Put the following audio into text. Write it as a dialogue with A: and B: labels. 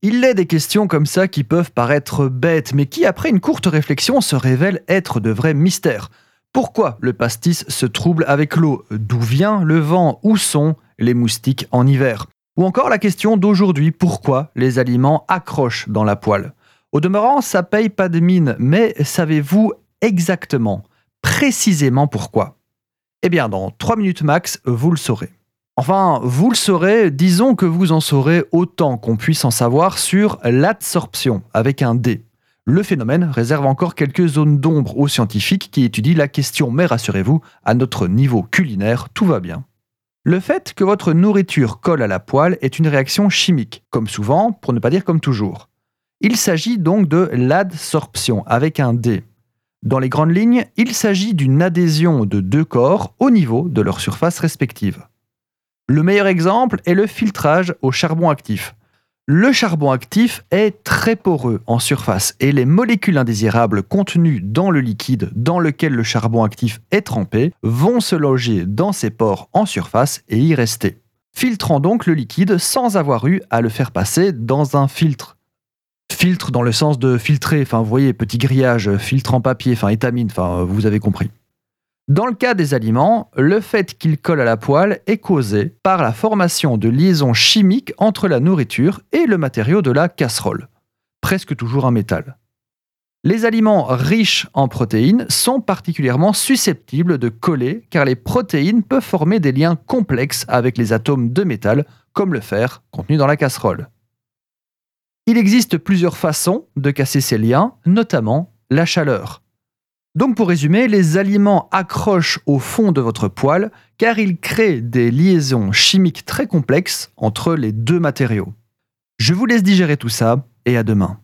A: Il est des questions comme ça qui peuvent paraître bêtes, mais qui, après une courte réflexion, se révèlent être de vrais mystères. Pourquoi le pastis se trouble avec l'eau? D'où vient le vent? Où sont les moustiques en hiver? Ou encore la question d'aujourd'hui, pourquoi les aliments accrochent dans la poêle? Au demeurant, ça paye pas de mine, mais savez-vous exactement, précisément pourquoi? Eh bien, dans 3 minutes max, vous le saurez. Enfin, vous le saurez, disons que vous en saurez autant qu'on puisse en savoir sur l'adsorption avec un D. Le phénomène réserve encore quelques zones d'ombre aux scientifiques qui étudient la question, mais rassurez-vous, à notre niveau culinaire, tout va bien. Le fait que votre nourriture colle à la poêle est une réaction chimique, comme souvent, pour ne pas dire comme toujours. Il s'agit donc de l'adsorption avec un D. Dans les grandes lignes, il s'agit d'une adhésion de deux corps au niveau de leur surface respective. Le meilleur exemple est le filtrage au charbon actif. Le charbon actif est très poreux en surface et les molécules indésirables contenues dans le liquide dans lequel le charbon actif est trempé vont se loger dans ces pores en surface et y rester, filtrant donc le liquide sans avoir eu à le faire passer dans un filtre. Filtre dans le sens de filtrer, enfin vous voyez, petit grillage, filtre en papier, enfin étamine, enfin vous avez compris. Dans le cas des aliments, le fait qu'ils collent à la poêle est causé par la formation de liaisons chimiques entre la nourriture et le matériau de la casserole, presque toujours un métal. Les aliments riches en protéines sont particulièrement susceptibles de coller car les protéines peuvent former des liens complexes avec les atomes de métal, comme le fer contenu dans la casserole. Il existe plusieurs façons de casser ces liens, notamment la chaleur. Donc pour résumer, les aliments accrochent au fond de votre poêle car ils créent des liaisons chimiques très complexes entre les deux matériaux. Je vous laisse digérer tout ça et à demain.